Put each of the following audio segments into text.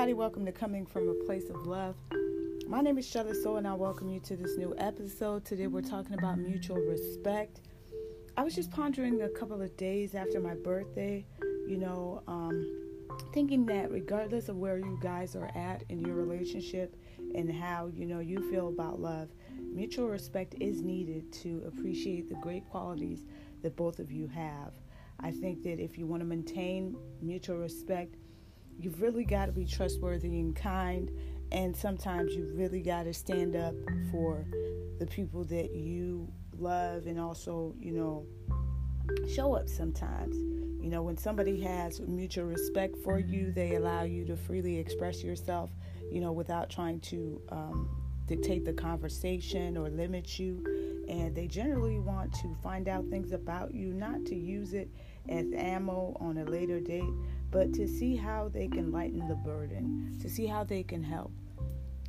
everybody, welcome to Coming from a Place of Love. My name is Charlotte So, and I welcome you to this new episode. Today, we're talking about mutual respect. I was just pondering a couple of days after my birthday, you know, um, thinking that regardless of where you guys are at in your relationship and how you know you feel about love, mutual respect is needed to appreciate the great qualities that both of you have. I think that if you want to maintain mutual respect, you've really got to be trustworthy and kind and sometimes you really got to stand up for the people that you love and also you know show up sometimes. You know when somebody has mutual respect for you they allow you to freely express yourself you know without trying to um, dictate the conversation or limit you. And they generally want to find out things about you not to use it as ammo on a later date but to see how they can lighten the burden, to see how they can help.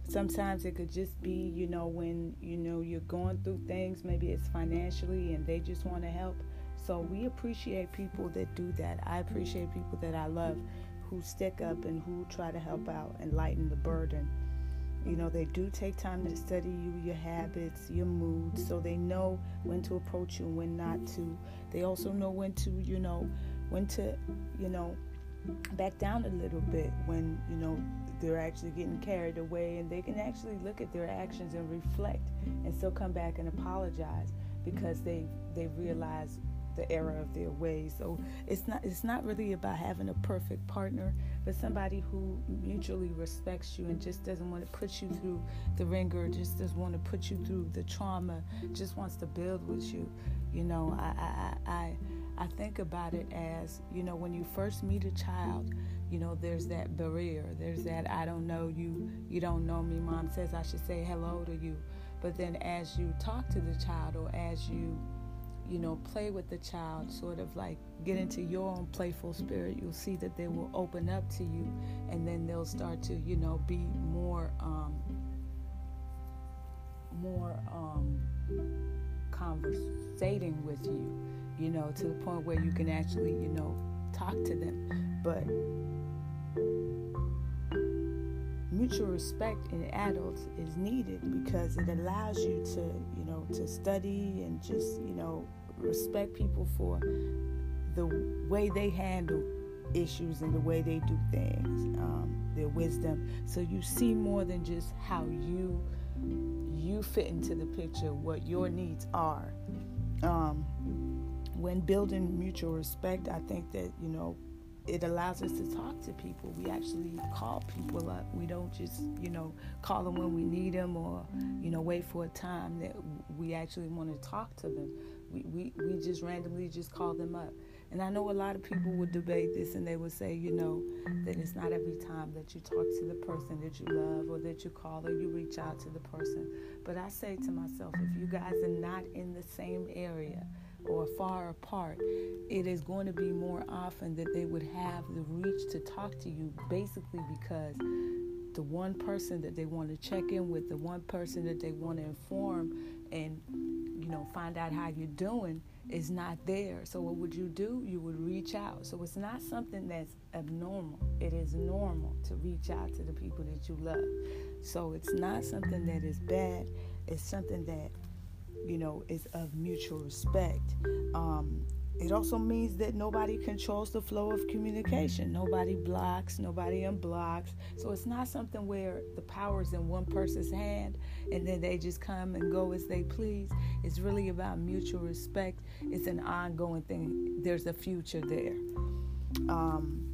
Sometimes it could just be, you know, when you know you're going through things, maybe it's financially and they just want to help. So we appreciate people that do that. I appreciate people that I love who stick up and who try to help out and lighten the burden. You know, they do take time to study you, your habits, your moods, so they know when to approach you and when not to. They also know when to, you know, when to, you know, back down a little bit when you know they're actually getting carried away and they can actually look at their actions and reflect and still come back and apologize because they they realize the error of their ways so it's not it's not really about having a perfect partner but somebody who mutually respects you and just doesn't want to put you through the wringer just doesn't want to put you through the trauma just wants to build with you you know i i i, I I think about it as, you know, when you first meet a child, you know, there's that barrier. There's that I don't know you, you don't know me. Mom says I should say hello to you. But then as you talk to the child or as you, you know, play with the child, sort of like get into your own playful spirit, you'll see that they will open up to you and then they'll start to, you know, be more um more um conversating with you you know, to the point where you can actually, you know, talk to them. But mutual respect in adults is needed because it allows you to, you know, to study and just, you know, respect people for the way they handle issues and the way they do things, um, their wisdom. So you see more than just how you you fit into the picture, what your needs are. Um, when building mutual respect, I think that, you know, it allows us to talk to people. We actually call people up. We don't just, you know, call them when we need them or, you know, wait for a time that we actually want to talk to them. We, we, we just randomly just call them up. And I know a lot of people would debate this and they would say, you know, that it's not every time that you talk to the person that you love or that you call or you reach out to the person. But I say to myself, if you guys are not in the same area, or far apart, it is going to be more often that they would have the reach to talk to you basically because the one person that they want to check in with, the one person that they want to inform and you know find out how you're doing is not there. So what would you do? You would reach out. So it's not something that's abnormal. It is normal to reach out to the people that you love. So it's not something that is bad. It's something that you know, is of mutual respect. Um, it also means that nobody controls the flow of communication. Nobody blocks, nobody unblocks. So it's not something where the power is in one person's hand and then they just come and go as they please. It's really about mutual respect. It's an ongoing thing. There's a future there. Um,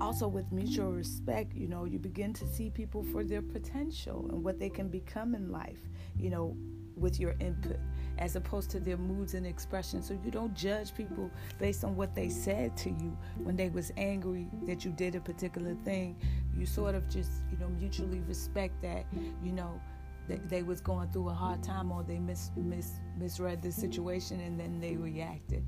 also, with mutual respect, you know, you begin to see people for their potential and what they can become in life. You know, with your input as opposed to their moods and expressions. So you don't judge people based on what they said to you. When they was angry that you did a particular thing you sort of just you know mutually respect that you know they was going through a hard time or they mis, mis, misread the situation and then they reacted.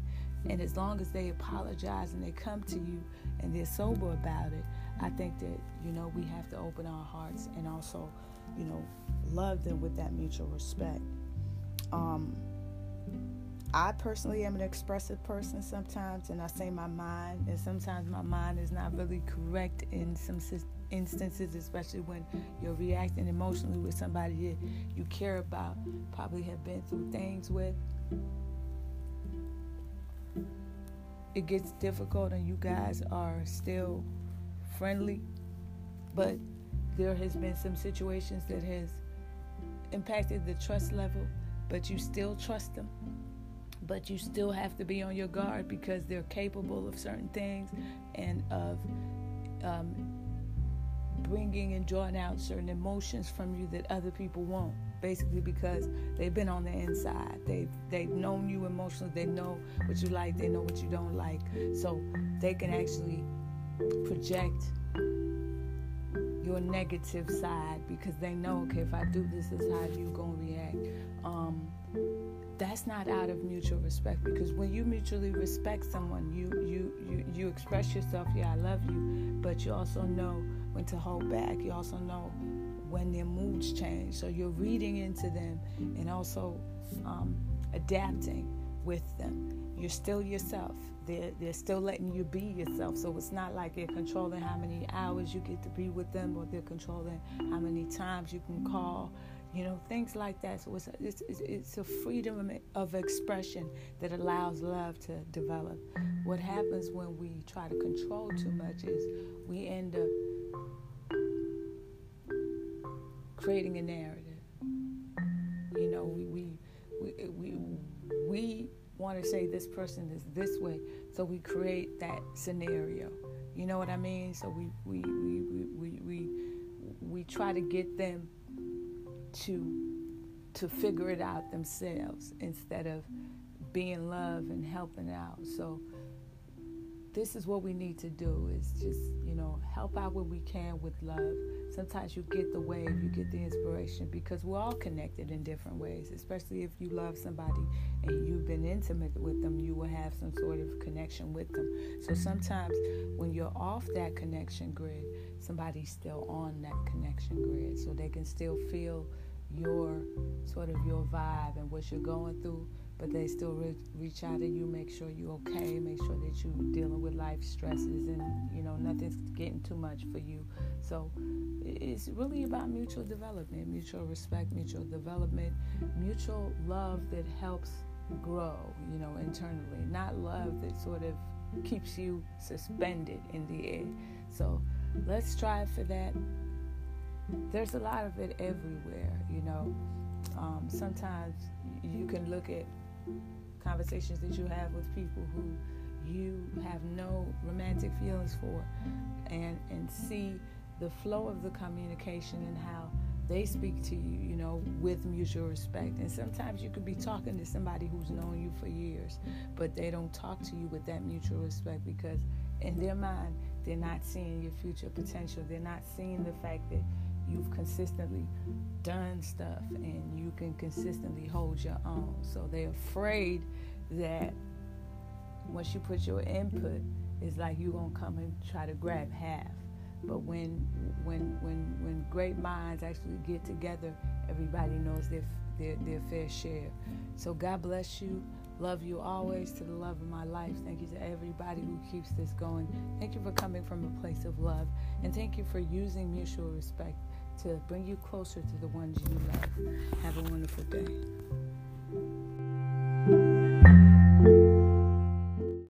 And as long as they apologize and they come to you and they're sober about it i think that you know we have to open our hearts and also you know love them with that mutual respect um, I personally am an expressive person sometimes, and I say my mind, and sometimes my mind is not really correct in some instances, especially when you're reacting emotionally with somebody that you care about, probably have been through things with. It gets difficult, and you guys are still friendly, but there has been some situations that has impacted the trust level, but you still trust them. But you still have to be on your guard because they're capable of certain things and of um, bringing and drawing out certain emotions from you that other people won't. Basically, because they've been on the inside, they've they've known you emotionally, they know what you like, they know what you don't like, so they can actually project your negative side because they know, okay, if I do this, this is how you gonna react. Um, that's not out of mutual respect because when you mutually respect someone you you you, you express yourself yeah i love you but you also know when to hold back. You also know when their moods change. So you're reading into them and also um, adapting with them. You're still yourself. They're, they're still letting you be yourself. So it's not like they're controlling how many hours you get to be with them or they're controlling how many times you can call you know things like that. So it's it's, it's a freedom of expression that allows love to develop. What happens when we try to control too much is we end up creating a narrative. You know we we we we, we want to say this person is this way so we create that scenario you know what i mean so we we we we we, we, we try to get them to to figure it out themselves instead of being love and helping out. So this is what we need to do is just, you know, help out when we can with love. Sometimes you get the wave, you get the inspiration because we're all connected in different ways, especially if you love somebody and you've been intimate with them, you will have some sort of connection with them. So sometimes when you're off that connection grid, somebody's still on that connection grid so they can still feel your sort of your vibe and what you're going through but they still re- reach out to you make sure you're okay make sure that you're dealing with life stresses and you know nothing's getting too much for you. So it's really about mutual development mutual respect mutual development mutual love that helps grow you know internally not love that sort of keeps you suspended in the air. So let's strive for that. There's a lot of it everywhere, you know. Um, sometimes you can look at conversations that you have with people who you have no romantic feelings for and and see the flow of the communication and how they speak to you, you know, with mutual respect. And sometimes you could be talking to somebody who's known you for years, but they don't talk to you with that mutual respect because in their mind, they're not seeing your future potential. They're not seeing the fact that you've consistently done stuff and you can consistently hold your own. So they're afraid that once you put your input, it's like you're gonna come and try to grab half. But when when when when great minds actually get together, everybody knows their their, their fair share. So God bless you. Love you always to the love of my life. Thank you to everybody who keeps this going. Thank you for coming from a place of love. And thank you for using mutual respect to bring you closer to the ones you love. Have a wonderful day.